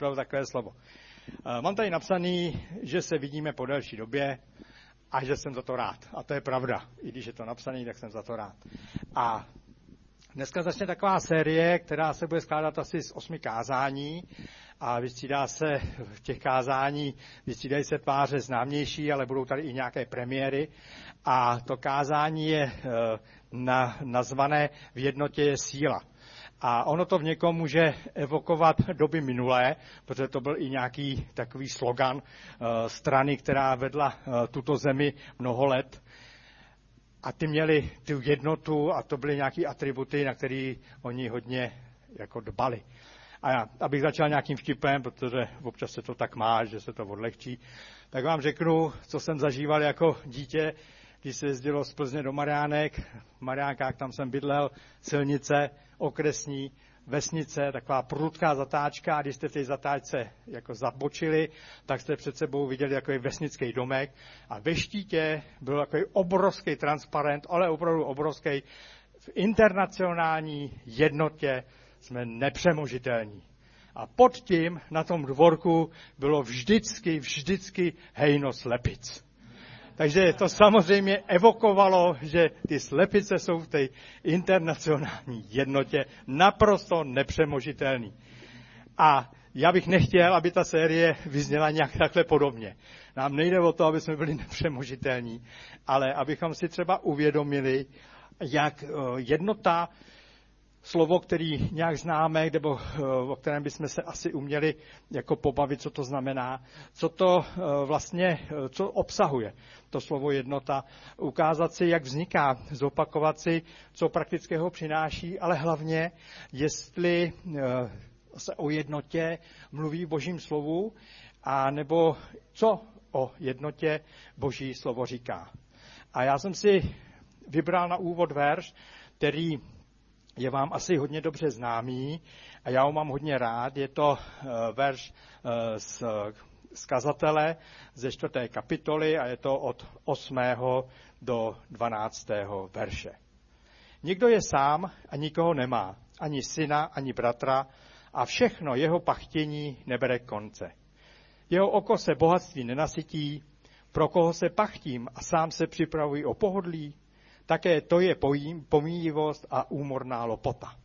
připravil takové slovo. Eh, mám tady napsaný, že se vidíme po delší době a že jsem za to rád. A to je pravda. I když je to napsaný, tak jsem za to rád. A dneska začne taková série, která se bude skládat asi z osmi kázání a vystřídá se v těch kázání, vystřídají se tváře známější, ale budou tady i nějaké premiéry. A to kázání je eh, na, nazvané V jednotě je síla. A ono to v někom může evokovat doby minulé, protože to byl i nějaký takový slogan uh, strany, která vedla uh, tuto zemi mnoho let. A ty měli tu jednotu a to byly nějaké atributy, na které oni hodně jako dbali. A já, abych začal nějakým vtipem, protože občas se to tak má, že se to odlehčí, tak vám řeknu, co jsem zažíval jako dítě, když se jezdilo z Plzně do Mariánek. V Mariánkách tam jsem bydlel, silnice, okresní, vesnice, taková prudká zatáčka a když jste v té zatáčce jako zabočili, tak jste před sebou viděli jako vesnický domek a ve štítě byl takový obrovský transparent, ale opravdu obrovský. V internacionální jednotě jsme nepřemožitelní. A pod tím na tom dvorku bylo vždycky, vždycky hejno slepic. Takže to samozřejmě evokovalo, že ty slepice jsou v té internacionální jednotě naprosto nepřemožitelný. A já bych nechtěl, aby ta série vyzněla nějak takhle podobně. Nám nejde o to, aby jsme byli nepřemožitelní, ale abychom si třeba uvědomili, jak eh, jednota slovo, který nějak známe, nebo eh, o kterém bychom se asi uměli jako pobavit, co to znamená, co to eh, vlastně, eh, co obsahuje to slovo jednota, ukázat si, jak vzniká, zopakovat si, co praktického přináší, ale hlavně, jestli se o jednotě mluví v božím slovu, a nebo co o jednotě boží slovo říká. A já jsem si vybral na úvod verš, který je vám asi hodně dobře známý a já ho mám hodně rád. Je to eh, verš eh, z skazatele ze čtvrté kapitoly a je to od 8. do 12. verše. Nikdo je sám a nikoho nemá, ani syna, ani bratra a všechno jeho pachtění nebere konce. Jeho oko se bohatství nenasytí, pro koho se pachtím a sám se připravují o pohodlí, také to je pomíjivost a úmorná lopota.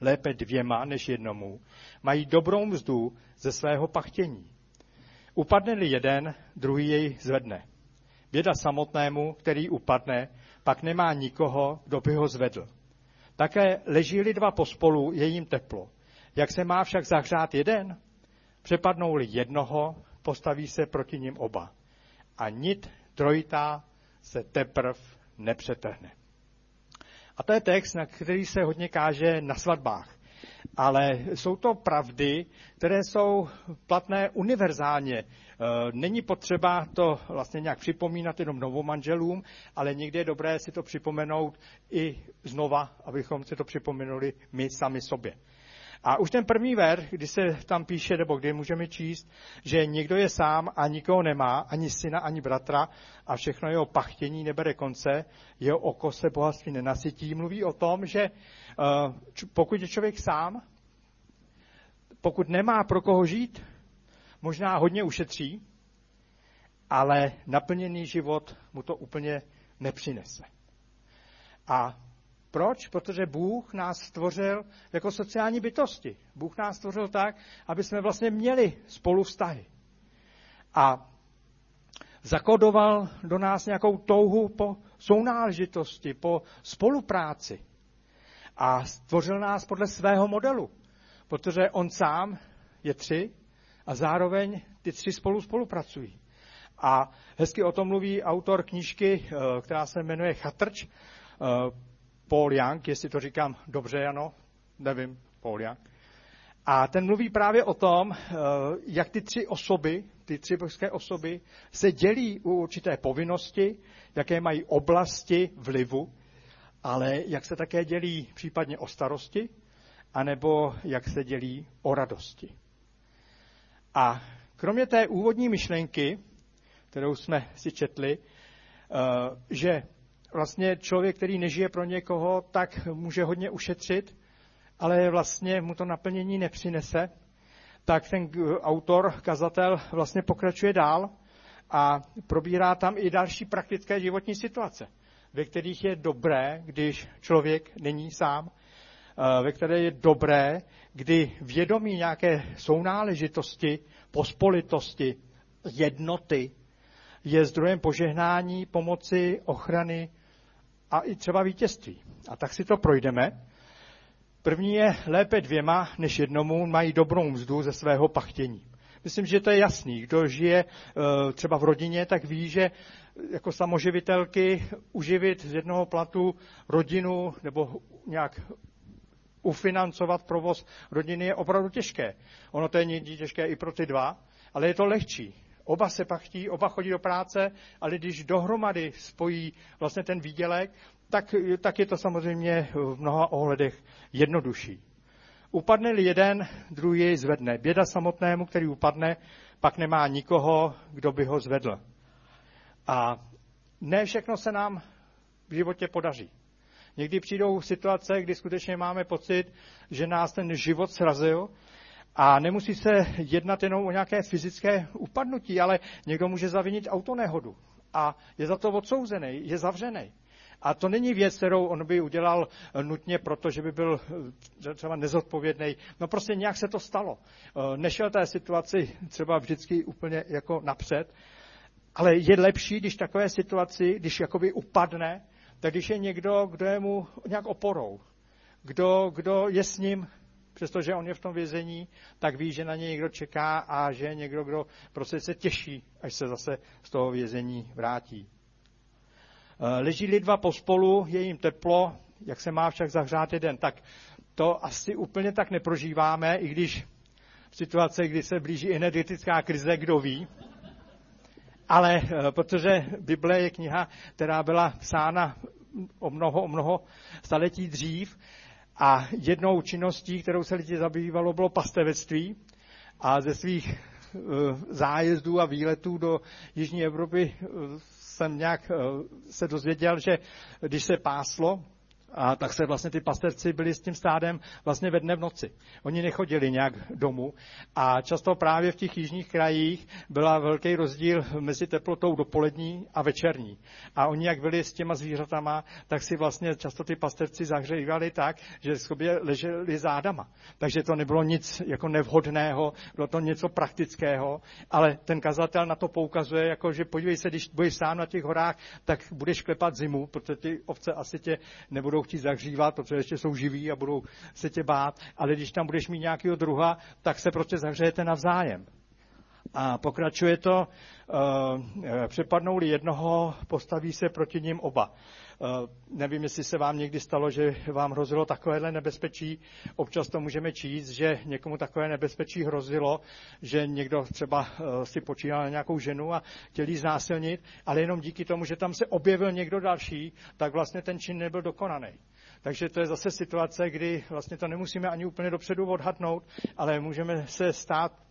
Lépe dvěma než jednomu mají dobrou mzdu ze svého pachtění. Upadne-li jeden, druhý jej zvedne. Běda samotnému, který upadne, pak nemá nikoho, kdo by ho zvedl. Také leží-li dva pospolu, je jim teplo. Jak se má však zahřát jeden? Přepadnou-li jednoho, postaví se proti ním oba. A nit trojitá se teprv nepřetrhne. A to je text, na který se hodně káže na svatbách. Ale jsou to pravdy, které jsou platné univerzálně. E, není potřeba to vlastně nějak připomínat jenom novomanželům, ale někdy je dobré si to připomenout i znova, abychom si to připomenuli my sami sobě. A už ten první ver, kdy se tam píše, nebo kdy můžeme číst, že někdo je sám a nikoho nemá, ani syna, ani bratra a všechno jeho pachtění nebere konce, jeho oko se bohatství nenasytí, mluví o tom, že eh, pokud je člověk sám, pokud nemá pro koho žít, možná hodně ušetří, ale naplněný život mu to úplně nepřinese. A proč? Protože Bůh nás stvořil jako sociální bytosti. Bůh nás stvořil tak, aby jsme vlastně měli spolu vztahy. A zakodoval do nás nějakou touhu po sounáležitosti, po spolupráci. A stvořil nás podle svého modelu, protože on sám je tři a zároveň ty tři spolu spolupracují. A hezky o tom mluví autor knížky, eh, která se jmenuje Chatrč, eh, Paul Young, jestli to říkám dobře, ano, nevím, Paul Young. A ten mluví právě o tom, eh, jak ty tři osoby, ty tři božské osoby, se dělí u určité povinnosti, jaké mají oblasti vlivu, ale jak se také dělí případně o starosti, anebo jak se dělí o radosti. A kromě té úvodní myšlenky, kterou jsme si četli, eh, že vlastně člověk, který nežije pro někoho, tak může hodně ušetřit, ale vlastně mu to naplnění nepřinese, tak ten autor, kazatel vlastně pokračuje dál a probírá tam i další praktické životní situace, ve kterých je dobré, když člověk není sám, eh, ve které je dobré, kdy vědomí nějaké sounáležitosti, pospolitosti, jednoty je zdrojem požehnání, pomoci, ochrany a i třeba vítězství. A tak si to projdeme. První je lépe dvěma než jednomu mají dobrou mzdu ze svého pachtění. Myslím, že to je jasný. Kdo žije eh, třeba v rodině, tak ví, že jako samoživitelky uživit z jednoho platu rodinu nebo nějak ufinancovat provoz rodiny je opravdu těžké. Ono to je někdy těžké i pro ty dva, ale je to lehčí. Oba se pachtí, oba chodí do práce, ale když dohromady spojí vlastně ten výdělek, tak, tak je to samozřejmě v mnoha ohledech jednodušší. Upadne-li jeden, druhý zvedne. Běda samotnému, který upadne, pak nemá nikoho, kdo by ho zvedl. A ne všechno se nám v životě podaří. Někdy přijdou situace, kdy skutečně máme pocit, že nás ten život srazil a nemusí se jednat jenom o nějaké fyzické upadnutí, ale někdo může zavinit autonehodu a je za to odsouzený, je zavřený. A to není věc, kterou on by udělal nutně proto, že by byl eh, třeba nezodpovědný. No prostě nějak se to stalo. Eh, nešel té situaci třeba vždycky úplně jako napřed, ale je lepší, když takové situaci, když jakoby upadne, tak když je někdo, kdo je mu nějak oporou, kdo, kdo je s ním, přestože on je v tom vězení, tak ví, že na něj někdo čeká a že je někdo, kdo prostě se těší, až se zase z toho vězení vrátí. Eh, leží lidva pospolu, je jim teplo, jak se má však zahřát jeden, tak to asi úplně tak neprožíváme, i když v situaci, kdy se blíží energetická krize, kdo ví. Ale eh, protože Bible je kniha, která byla psána o mnoho, o mnoho staletí dřív a jednou činností, kterou se lidi zabývalo, bylo pastevectví. A ze svých eh, zájezdů a výletů do Jižní Evropy jsem nějak eh, se dozvěděl, že když se páslo, a tak se vlastně ty pasterci byli s tím stádem vlastně ve dne v noci. Oni nechodili nějak domů a často právě v těch jižních krajích byla velký rozdíl mezi teplotou dopolední a večerní. A oni jak byli s těma zvířatama, tak si vlastně často ty pasterci zahřívali tak, že sobě leželi zádama. Takže to nebylo nic jako nevhodného, bylo to něco praktického, ale ten kazatel na to poukazuje, jako že podívej se, když budeš sám na těch horách, tak budeš klepat zimu, protože ty ovce asi tě nebudou budou chtít zahřívat, protože ještě jsou živí a budou se tě bát, ale když tam budeš mít nějakého druha, tak se prostě zahřejete navzájem. A pokračuje to, uh, přepadnou-li jednoho, postaví se proti ním oba. Uh, nevím, jestli se vám někdy stalo, že vám hrozilo takovéhle nebezpečí. Občas to můžeme číst, že někomu takové nebezpečí hrozilo, že někdo třeba uh, si počínal na nějakou ženu a chtěl jí znásilnit, ale jenom díky tomu, že tam se objevil někdo další, tak vlastně ten čin nebyl dokonaný. Takže to je zase situace, kdy vlastně to nemusíme ani úplně dopředu odhadnout, ale můžeme se stát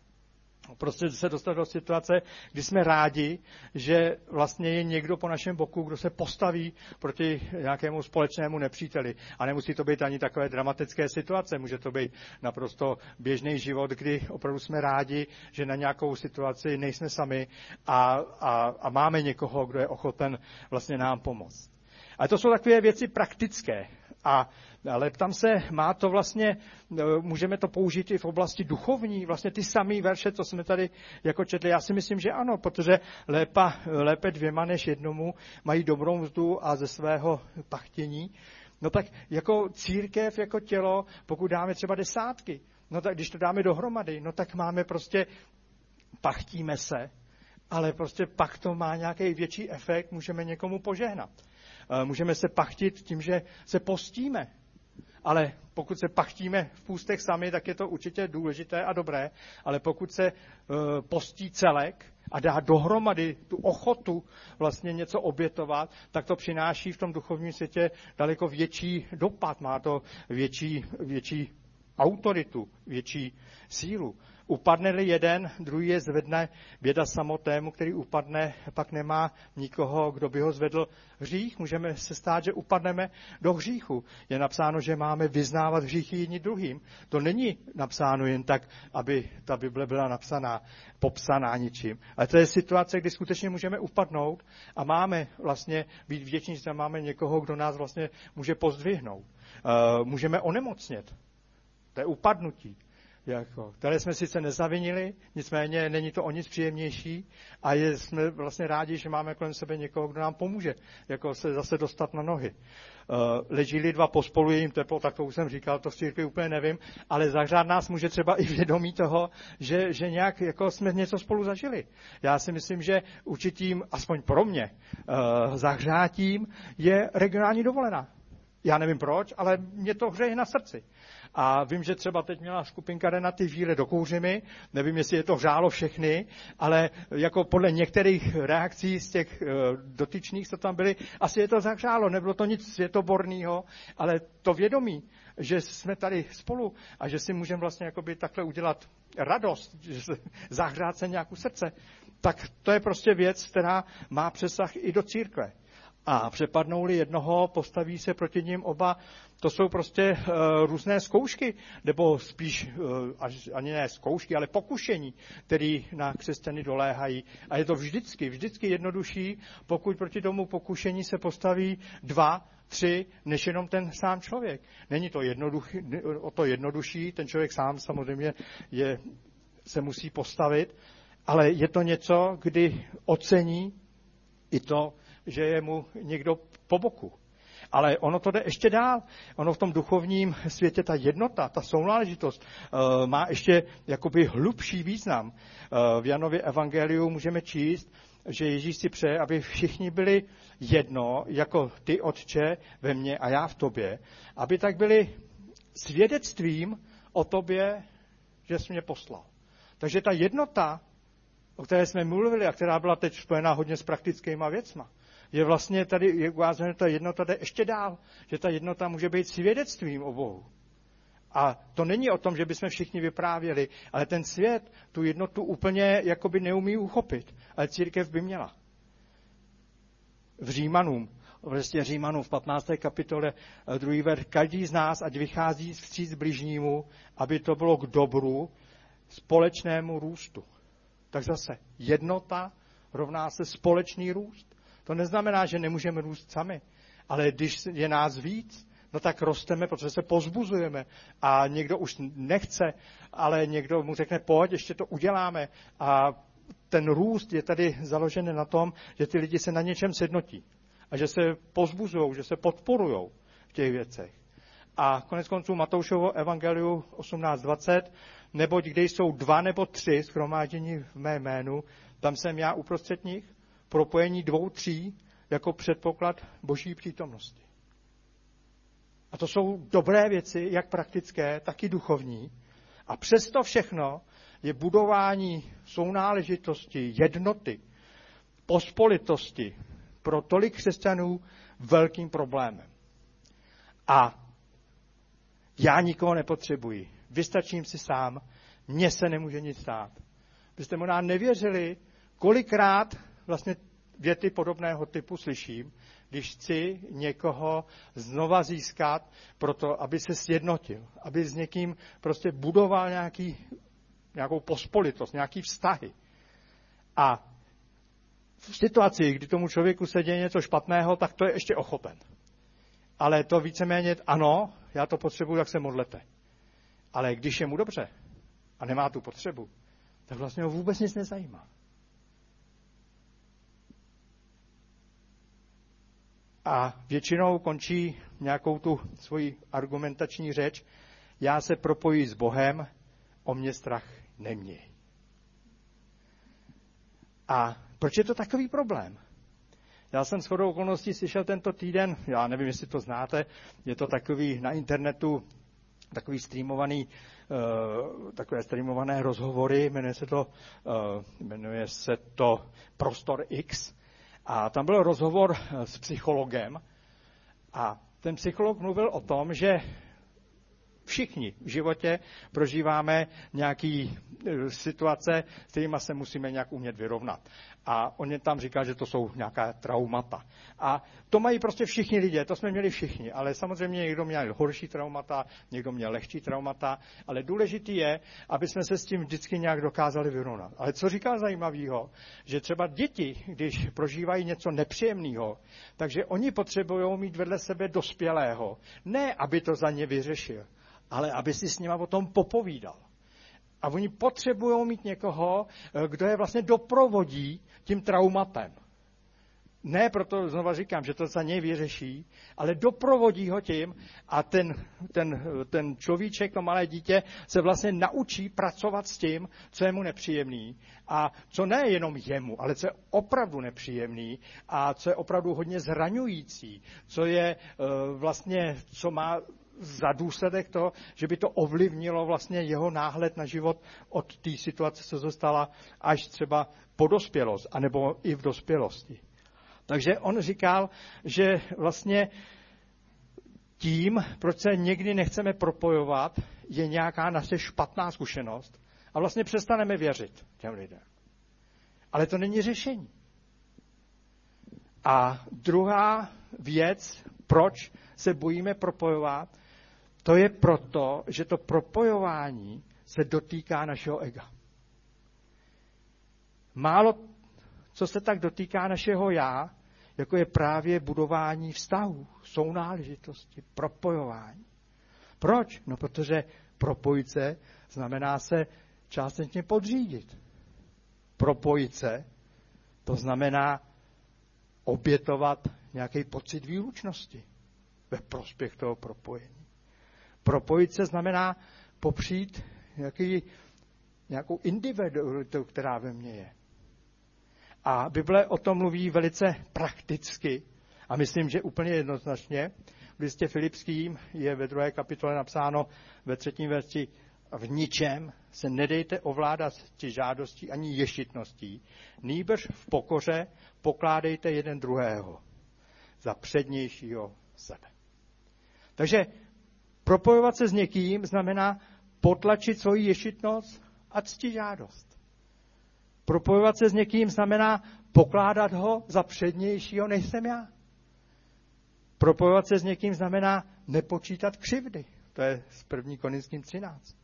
prostě se dostat do situace, kdy jsme rádi, že vlastně je někdo po našem boku, kdo se postaví proti nějakému společnému nepříteli. A nemusí to být ani takové dramatické situace, může to být naprosto běžný život, kdy opravdu jsme rádi, že na nějakou situaci nejsme sami a, a, a máme někoho, kdo je ochoten vlastně nám pomoct. Ale to jsou takové věci praktické. A ale tam se má to vlastně, e, můžeme to použít i v oblasti duchovní, vlastně ty samé verše, co jsme tady jako četli. Já si myslím, že ano, protože lépa, lépe dvěma než jednomu mají dobrou mzdu a ze svého pachtění. No tak jako církev, jako tělo, pokud dáme třeba desátky, no tak když to dáme dohromady, no tak máme prostě, pachtíme se, ale prostě pak to má nějaký větší efekt, můžeme někomu požehnat. E, můžeme se pachtit tím, že se postíme ale pokud se pachtíme v půstech sami, tak je to určitě důležité a dobré, ale pokud se uh, postí celek a dá dohromady tu ochotu vlastně něco obětovat, tak to přináší v tom duchovním světě daleko větší dopad, má to větší, větší autoritu, větší sílu. Upadne-li jeden, druhý je zvedne, běda samotému, který upadne, pak nemá nikoho, kdo by ho zvedl hřích. Můžeme se stát, že upadneme do hříchu. Je napsáno, že máme vyznávat hříchy jedni druhým. To není napsáno jen tak, aby ta Bible byla napsaná, popsaná ničím. Ale to je situace, kdy skutečně můžeme upadnout a máme vlastně být vděční, že máme někoho, kdo nás vlastně může pozdvihnout. Uh, můžeme onemocnět. To je upadnutí jako, které jsme sice nezavinili, nicméně není to o nic příjemnější a je, jsme vlastně rádi, že máme kolem sebe někoho, kdo nám pomůže jako se zase dostat na nohy. Uh, leží dva pospolu, je jim teplo, tak to už jsem říkal, to v církvi úplně nevím, ale zahřát nás může třeba i vědomí toho, že, že nějak jako jsme něco spolu zažili. Já si myslím, že určitým, aspoň pro mě, uh, zahřátím je regionální dovolená. Já nevím proč, ale mě to hřeje na srdci. A vím, že třeba teď měla skupinka Renaty víle do kouřimy, nevím, jestli je to hřálo všechny, ale jako podle některých reakcí z těch eh, dotyčných, co tam byly, asi je to zahřálo, nebylo to nic světoborného, ale to vědomí, že jsme tady spolu a že si můžeme vlastně jakoby takhle udělat radost, zahřát se nějakou srdce, tak to je prostě věc, která má přesah i do církve. A přepadnou-li jednoho, postaví se proti ním oba. To jsou prostě uh, různé zkoušky, nebo spíš až, ani ne zkoušky, ale pokušení, které na křesťany doléhají. A je to vždycky, vždycky jednodušší, pokud proti tomu pokušení se postaví dva, tři, než jenom ten sám člověk. Není to o to jednodušší, ten člověk sám samozřejmě je, se musí postavit, ale je to něco, kdy ocení i to, že je mu někdo po boku. Ale ono to jde ještě dál. Ono v tom duchovním světě ta jednota, ta sounáležitost uh, má ještě jakoby hlubší význam. Uh, v Janově evangeliu můžeme číst, že Ježíš si přeje, aby všichni byli jedno, jako ty, Otče, ve mně a já v tobě, aby tak byli svědectvím o tobě, že jsi mě poslal. Takže ta jednota, o které jsme mluvili a která byla teď spojená hodně s praktickýma věcma, je vlastně tady je ukázáno, že ta jednota jde ještě dál, že ta jednota může být svědectvím o Bohu. A to není o tom, že bychom všichni vyprávěli, ale ten svět tu jednotu úplně jakoby neumí uchopit. Ale církev by měla. V Římanům, vlastně Římanům v 15. kapitole, eh, druhý ver, každý z nás, ať vychází vstříc bližnímu, aby to bylo k dobru, společnému růstu. Tak zase jednota rovná se společný růst. To neznamená, že nemůžeme růst sami, ale když je nás víc, no tak rosteme, protože se pozbuzujeme a někdo už nechce, ale někdo mu řekne, pojď, ještě to uděláme a ten růst je tady založen na tom, že ty lidi se na něčem sednotí a že se pozbuzují, že se podporují v těch věcech. A konec konců Matoušovo evangeliu 18.20, neboť kde jsou dva nebo tři schromáždění v mé jménu, tam jsem já uprostřed nich propojení dvou tří jako předpoklad boží přítomnosti. A to jsou dobré věci, jak praktické, tak i duchovní. A přesto všechno je budování sounáležitosti, jednoty, pospolitosti pro tolik křesťanů velkým problémem. A já nikoho nepotřebuji. Vystačím si sám, mně se nemůže nic stát. Byste možná nevěřili, kolikrát vlastně věty podobného typu slyším, když chci někoho znova získat proto, aby se sjednotil, aby s někým prostě budoval nějaký, nějakou pospolitost, nějaký vztahy. A v situaci, kdy tomu člověku se děje něco špatného, tak to je ještě ochopen. Ale to víceméně, ano, já to potřebuji, tak se modlete. Ale když je mu dobře a nemá tu potřebu, tak vlastně ho vůbec nic nezajímá. A většinou končí nějakou tu svoji argumentační řeč. Já se propojí s Bohem, o mě strach neměj. A proč je to takový problém? Já jsem shodou okolností slyšel tento týden, já nevím, jestli to znáte, je to takový na internetu takový streamovaný, uh, takové streamované rozhovory, jmenuje se to, uh, jmenuje se to Prostor X a tam byl rozhovor s psychologem. A ten psycholog mluvil o tom, že Všichni v životě prožíváme nějaký e, situace, s kterými se musíme nějak umět vyrovnat. A on je tam říká, že to jsou nějaká traumata. A to mají prostě všichni lidé, to jsme měli všichni, ale samozřejmě někdo měl horší traumata, někdo měl lehčí traumata, ale důležitý je, aby jsme se s tím vždycky nějak dokázali vyrovnat. Ale co říká zajímavého, že třeba děti, když prožívají něco nepříjemného, takže oni potřebují mít vedle sebe dospělého. Ne, aby to za ně vyřešil, ale aby si s nima o tom popovídal. A oni potřebují mít někoho, eh, kdo je vlastně doprovodí tím traumatem. Ne proto, znova říkám, že to za něj vyřeší, ale doprovodí ho tím a ten, ten, ten človíček, to malé dítě, se vlastně naučí pracovat s tím, co je mu nepříjemný a co ne jenom jemu, ale co je opravdu nepříjemný a co je opravdu hodně zraňující, co je eh, vlastně, co má za důsledek to, že by to ovlivnilo vlastně jeho náhled na život od té situace, co zostala až třeba po dospělost, anebo i v dospělosti. Takže on říkal, že vlastně tím, proč se někdy nechceme propojovat, je nějaká naše špatná zkušenost a vlastně přestaneme věřit těm lidem. Ale to není řešení. A druhá věc, proč se bojíme propojovat, to je proto, že to propojování se dotýká našeho ega. Málo co se tak dotýká našeho já, jako je právě budování vztahů, sounáležitosti, propojování. Proč? No protože propojit se znamená se částečně podřídit. Propojit se, to znamená obětovat nějaký pocit výlučnosti ve prospěch toho propojení. Propojit se znamená popřít nějaký, nějakou individualitu, která ve mně je. A Bible o tom mluví velice prakticky a myslím, že úplně jednoznačně. V listě Filipským je ve druhé kapitole napsáno ve třetím verši v ničem se nedejte ovládat či žádostí ani ješitností, nýbrž v pokoře pokládejte jeden druhého za přednějšího sebe. Takže propojovat se s někým znamená potlačit svoji ješitnost a ctižádost. Propojovat se s někým znamená pokládat ho za přednějšího, než jsem já. Propojovat se s někým znamená nepočítat křivdy. To je z první Korinským 13.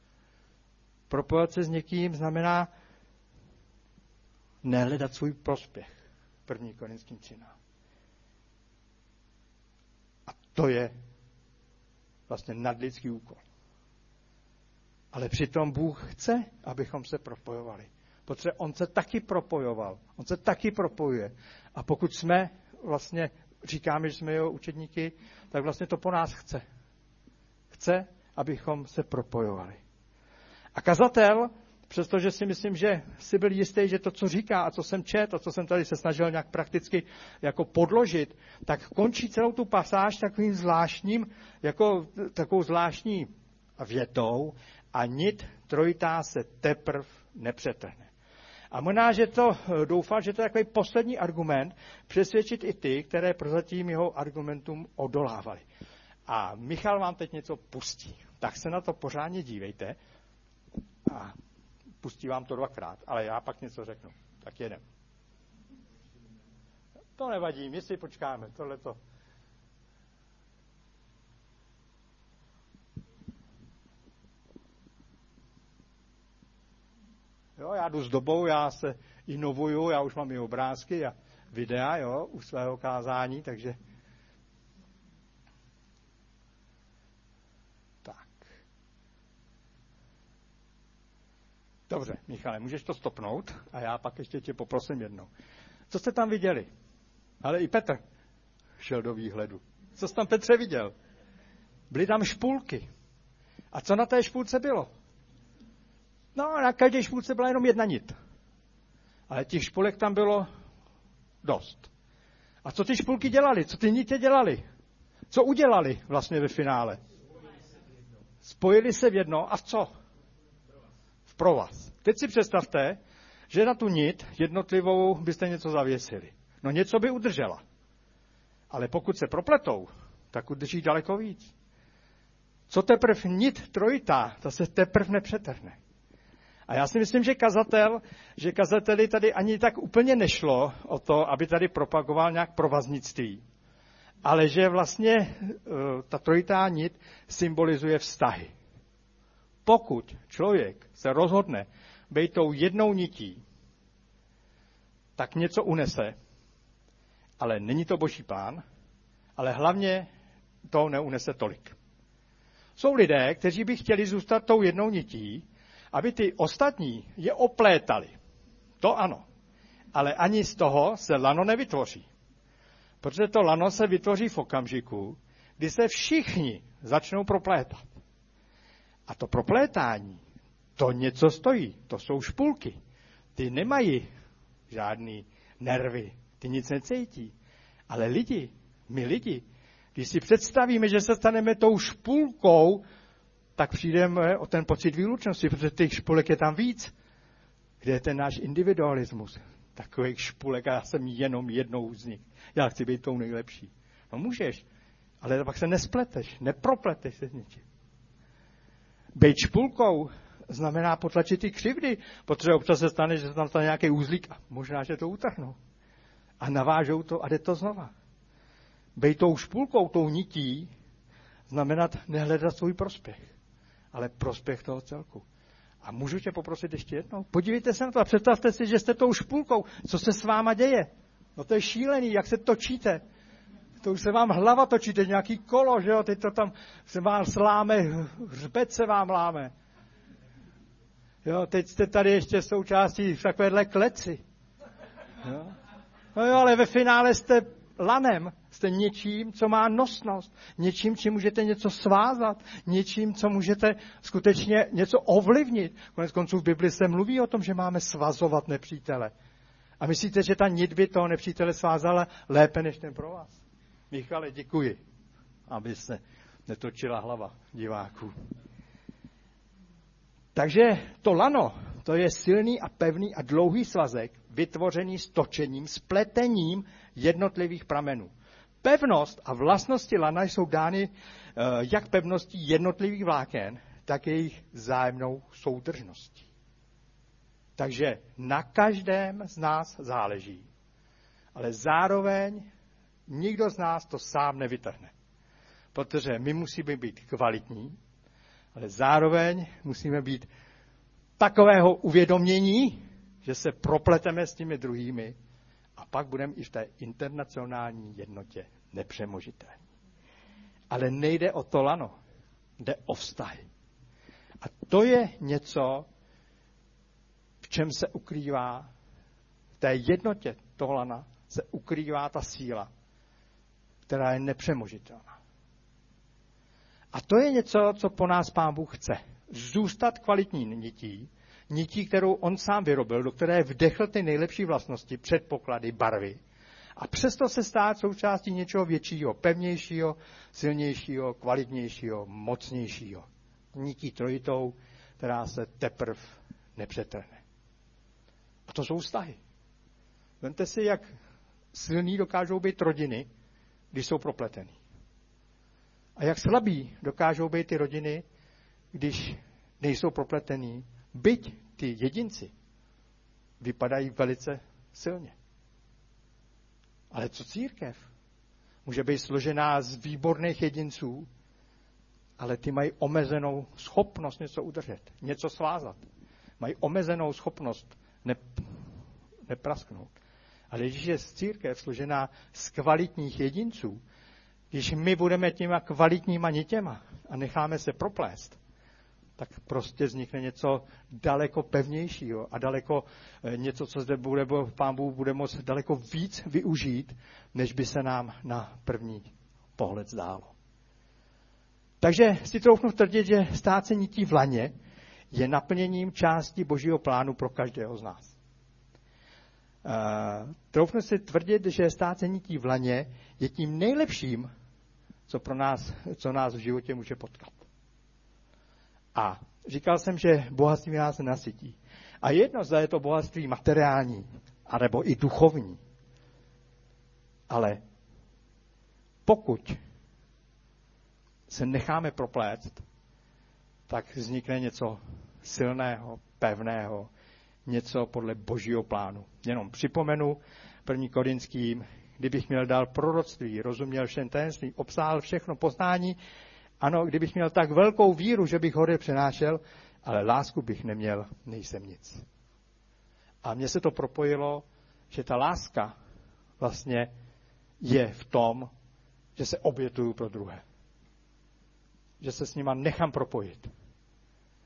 Propojovat se s někým znamená nehledat svůj prospěch. První Korinským 13. A to je vlastně nadlidský úkol. Ale přitom Bůh chce, abychom se propojovali. Protože on se taky propojoval. On se taky propojuje. A pokud jsme vlastně říkáme, že jsme jeho učedníky, tak vlastně to po nás chce. Chce, abychom se propojovali. A kazatel, přestože si myslím, že si byl jistý, že to, co říká a co jsem čet, a co jsem tady se snažil nějak prakticky jako podložit, tak končí celou tu pasáž takovým zvláštním, jako takovou zvláštní větou a nit trojitá se teprv nepřetrhne. A možná, že to doufal, že to je takový poslední argument, přesvědčit i ty, které prozatím jeho argumentům odolávali. A Michal vám teď něco pustí. Tak se na to pořádně dívejte a pustí vám to dvakrát, ale já pak něco řeknu. Tak jedem. To nevadí, my si počkáme, tohle to. Jo, já jdu s dobou, já se inovuju, já už mám i obrázky a videa jo, u svého kázání, takže tak. Dobře, Michale, můžeš to stopnout a já pak ještě tě poprosím jednou. Co jste tam viděli? Ale i Petr šel do výhledu. Co jsi tam Petře viděl? Byly tam špulky. A co na té špulce bylo? No, na každé špůlce byla jenom jedna nit. Ale těch špulek tam bylo dost. A co ty špulky dělali? Co ty nitě dělali? Co udělali vlastně ve finále? Spojili se v jedno a v co? V provaz. Teď si představte, že na tu nit jednotlivou byste něco zavěsili. No něco by udržela. Ale pokud se propletou, tak udrží daleko víc. Co teprve nit trojitá, to se teprve nepřetrhne. A já si myslím, že kazatel, že kazateli tady ani tak úplně nešlo o to, aby tady propagoval nějak provaznictví, ale že vlastně uh, ta trojitá nit symbolizuje vztahy. Pokud člověk se rozhodne být tou jednou nití, tak něco unese, ale není to boží plán, ale hlavně to neunese tolik. Jsou lidé, kteří by chtěli zůstat tou jednou nití, aby ty ostatní je oplétali. To ano. Ale ani z toho se lano nevytvoří. Protože to lano se vytvoří v okamžiku, kdy se všichni začnou proplétat. A to proplétání, to něco stojí. To jsou špulky. Ty nemají žádný nervy. Ty nic necítí. Ale lidi, my lidi, když si představíme, že se staneme tou špulkou, tak přijdeme o ten pocit výlučnosti, protože těch špulek je tam víc. Kde je ten náš individualismus? Takových špulek a já jsem jenom jednou z nich. Já chci být tou nejlepší. No můžeš, ale pak se nespleteš, nepropleteš se s ničím. Být špulkou znamená potlačit ty křivdy, protože občas se stane, že se tam stane nějaký úzlík a možná, že to utrhnou. A navážou to a jde to znova. Bej tou špulkou, tou nití, znamenat nehledat svůj prospěch, ale prospěch toho celku. A můžu tě poprosit ještě jednou? Podívejte se na to a představte si, že jste tou špulkou. Co se s váma děje? No to je šílený, jak se točíte. To už se vám hlava točí, teď nějaký kolo, že jo, teď to tam se vám sláme, hřbet se vám láme. Jo, teď jste tady ještě součástí v takovéhle kleci. Jo? No jo, ale ve finále jste lanem, jste něčím, co má nosnost, něčím, čím můžete něco svázat, něčím, co můžete skutečně něco ovlivnit. Konec konců v Bibli se mluví o tom, že máme svazovat nepřítele. A myslíte, že ta nit by toho nepřítele svázala lépe než ten pro vás? Michale, děkuji, aby se netočila hlava diváků. Takže to lano, to je silný a pevný a dlouhý svazek, vytvořený stočením, spletením jednotlivých pramenů. Pevnost a vlastnosti lana jsou dány eh, jak pevností jednotlivých vláken, tak jejich zájemnou soudržností. Takže na každém z nás záleží. Ale zároveň nikdo z nás to sám nevytrhne. Protože my musíme být kvalitní, ale zároveň musíme být takového uvědomění, že se propleteme s těmi druhými a pak budeme i v té internacionální jednotě nepřemožitelní. Ale nejde o to lano, jde o vztahy. A to je něco, v čem se ukrývá, v té jednotě toho lana se ukrývá ta síla, která je nepřemožitelná. A to je něco, co po nás Pán Bůh chce. Zůstat kvalitní nití, nití, kterou on sám vyrobil, do které vdechl ty nejlepší vlastnosti, předpoklady, barvy. A přesto se stát součástí něčeho většího, pevnějšího, silnějšího, kvalitnějšího, mocnějšího. Nití trojitou, která se teprve nepřetrhne. A to jsou vztahy. Vemte si, jak silný dokážou být rodiny, když jsou propletený. A jak slabí dokážou být ty rodiny, když nejsou propletený, byť ty jedinci vypadají velice silně. Ale co církev? Může být složená z výborných jedinců, ale ty mají omezenou schopnost něco udržet, něco svázat. Mají omezenou schopnost ne, neprasknout. Ale když je církev složená z kvalitních jedinců, když my budeme těma kvalitníma nitěma a necháme se proplést, tak prostě vznikne něco daleko pevnějšího a daleko eh, něco, co zde bude, pán Bůh bude moct daleko víc využít, než by se nám na první pohled zdálo. Takže si troufnu tvrdit, že stát se nití v laně je naplněním části božího plánu pro každého z nás. Uh, troufnu si tvrdit, že stát se nití v laně je tím nejlepším, co, pro nás, co nás v životě může potkat. A říkal jsem, že bohatství nás nasytí. A jedno, zda je to bohatství materiální, anebo i duchovní. Ale pokud se necháme propléct, tak vznikne něco silného, pevného, něco podle božího plánu. Jenom připomenu první korinským, kdybych měl dál proroctví, rozuměl všem tajemství, obsáhl všechno poznání, ano, kdybych měl tak velkou víru, že bych hory přenášel, ale lásku bych neměl, nejsem nic. A mně se to propojilo, že ta láska vlastně je v tom, že se obětuju pro druhé. Že se s nima nechám propojit.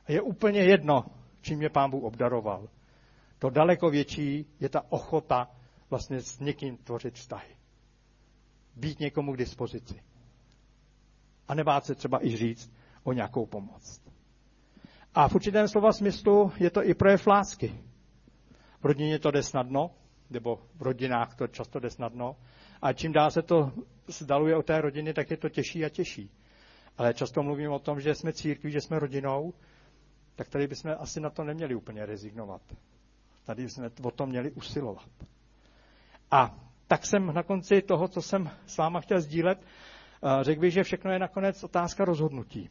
A je úplně jedno, čím mě pán Bůh obdaroval. To daleko větší je ta ochota vlastně s někým tvořit vztahy. Být někomu k dispozici. A nebát se třeba i říct o nějakou pomoc. A v určitém slova smyslu je to i projev lásky. V rodině to jde snadno, nebo v rodinách to často jde snadno. A čím dál se to zdaluje o té rodiny, tak je to těžší a těžší. Ale často mluvím o tom, že jsme církví, že jsme rodinou, tak tady bychom asi na to neměli úplně rezignovat. Tady bychom o to měli usilovat. A tak jsem na konci toho, co jsem s váma chtěl sdílet, eh, řekl bych, že všechno je nakonec otázka rozhodnutí.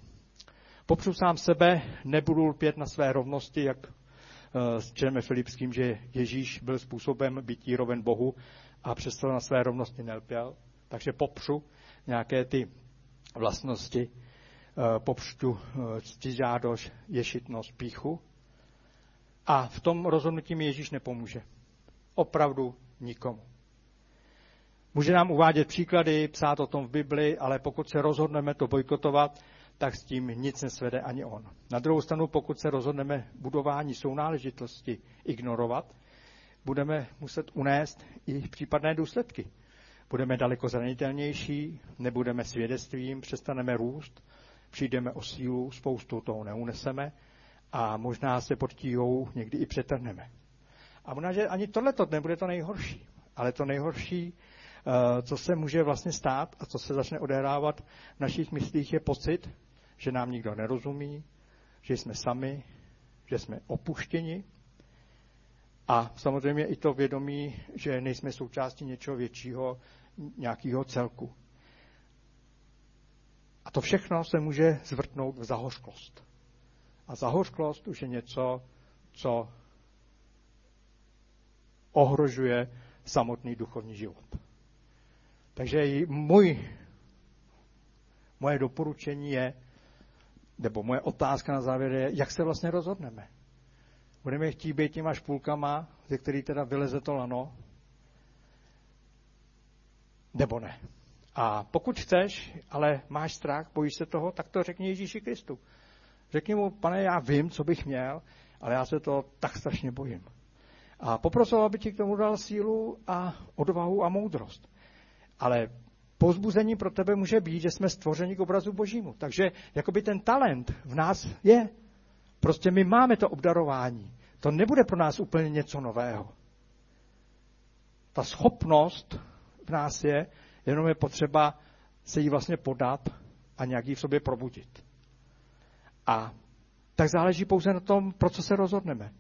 Popřu sám sebe, nebudu lpět na své rovnosti, jak eh, čteme Filipským, že Ježíš byl způsobem bytí roven Bohu a přesto na své rovnosti nelpěl. Takže popřu nějaké ty vlastnosti, eh, popřtu ctižádoš, ješitnost, píchu. A v tom rozhodnutí mi Ježíš nepomůže. Opravdu nikomu. Může nám uvádět příklady, psát o tom v Bibli, ale pokud se rozhodneme to bojkotovat, tak s tím nic nesvede ani on. Na druhou stranu, pokud se rozhodneme budování sounáležitosti ignorovat, budeme muset unést i případné důsledky. Budeme daleko zranitelnější, nebudeme svědectvím, přestaneme růst, přijdeme o sílu, spoustu toho neuneseme a možná se pod tíhou někdy i přetrhneme. A možná, že ani tohle nebude to nejhorší. Ale to nejhorší, eh, co se může vlastně stát a co se začne odehrávat v našich myslích, je pocit, že nám nikdo nerozumí, že jsme sami, že jsme opuštěni a samozřejmě i to vědomí, že nejsme součástí něčeho většího, nějakého celku. A to všechno se může zvrtnout v zahořklost. A zahořklost už je něco, co ohrožuje samotný duchovní život. Takže můj, moje doporučení je, nebo moje otázka na závěr je, jak se vlastně rozhodneme. Budeme chtít být těma špůlkama, ze který teda vyleze to lano, nebo ne. A pokud chceš, ale máš strach, bojíš se toho, tak to řekni Ježíši Kristu. Řekni mu, pane, já vím, co bych měl, ale já se to tak strašně bojím. A poprosil, aby ti k tomu dal sílu a odvahu a moudrost. Ale pozbuzení pro tebe může být, že jsme stvořeni k obrazu božímu. Takže jakoby ten talent v nás je. Prostě my máme to obdarování. To nebude pro nás úplně něco nového. Ta schopnost v nás je, jenom je potřeba se jí vlastně podat a nějak ji v sobě probudit. A tak záleží pouze na tom, pro co se rozhodneme.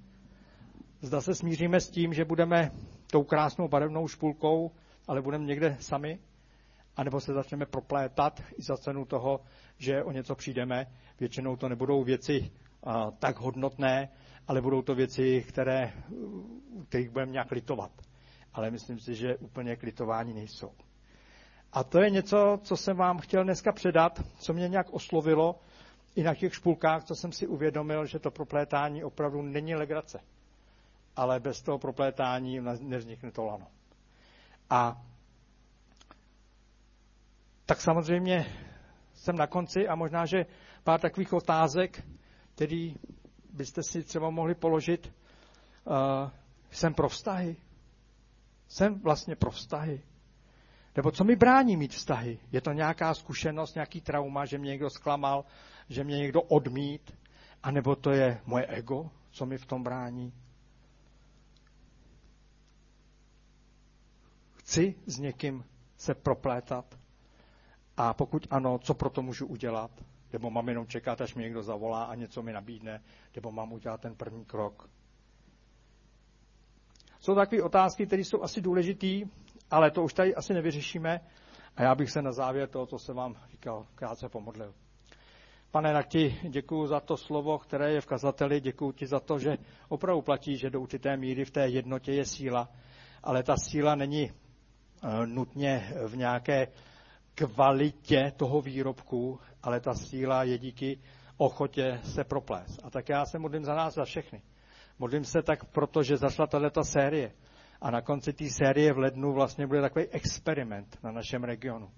Zda se smíříme s tím, že budeme tou krásnou barevnou špulkou, ale budeme někde sami, anebo se začneme proplétat i za cenu toho, že o něco přijdeme. Většinou to nebudou věci a, tak hodnotné, ale budou to věci, které, kterých budeme nějak litovat. Ale myslím si, že úplně k litování nejsou. A to je něco, co jsem vám chtěl dneska předat, co mě nějak oslovilo i na těch špulkách, co jsem si uvědomil, že to proplétání opravdu není legrace ale bez toho proplétání nevznikne to lano. A tak samozřejmě jsem na konci a možná, že pár takových otázek, který byste si třeba mohli položit. Uh, jsem pro vztahy? Jsem vlastně pro vztahy? Nebo co mi brání mít vztahy? Je to nějaká zkušenost, nějaký trauma, že mě někdo zklamal, že mě někdo odmít? A nebo to je moje ego, co mi v tom brání? Chci s někým se proplétat? A pokud ano, co pro to můžu udělat? Nebo mám jenom čekat, až mi někdo zavolá a něco mi nabídne? Nebo mám udělat ten první krok? Jsou takové otázky, které jsou asi důležitý, ale to už tady asi nevyřešíme. A já bych se na závěr toho, co jsem vám říkal, krátce pomodlil. Pane, tak ti děkuji za to slovo, které je v kazateli, děkuji ti za to, že opravdu platí, že do určité míry v té jednotě je síla, ale ta síla není nutně v nějaké kvalitě toho výrobku, ale ta síla je díky ochotě se proplést. A tak já se modlím za nás, za všechny. Modlím se tak, protože zašla tato série. A na konci té série v lednu vlastně bude takový experiment na našem regionu.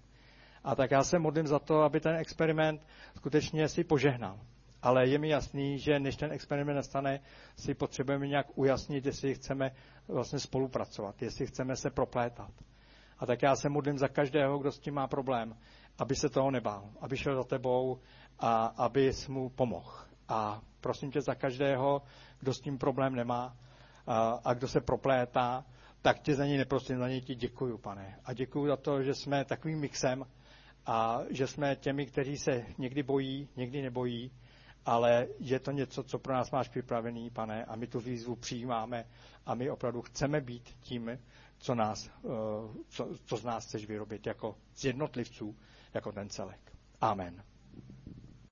A tak já se modlím za to, aby ten experiment skutečně si požehnal. Ale je mi jasný, že než ten experiment nastane, si potřebujeme nějak ujasnit, jestli chceme vlastně spolupracovat, jestli chceme se proplétat. A tak já se modlím za každého, kdo s tím má problém, aby se toho nebál, aby šel za tebou a aby mu pomohl. A prosím tě za každého, kdo s tím problém nemá a, a kdo se proplétá, tak tě za něj neprosím, za něj ti děkuju, pane. A děkuju za to, že jsme takovým mixem a že jsme těmi, kteří se někdy bojí, někdy nebojí, ale je to něco, co pro nás máš připravený, pane, a my tu výzvu přijímáme a my opravdu chceme být tím, co, nás, eh, co, co z nás chceš vyrobit jako z jednotlivců, jako ten celek. Amen.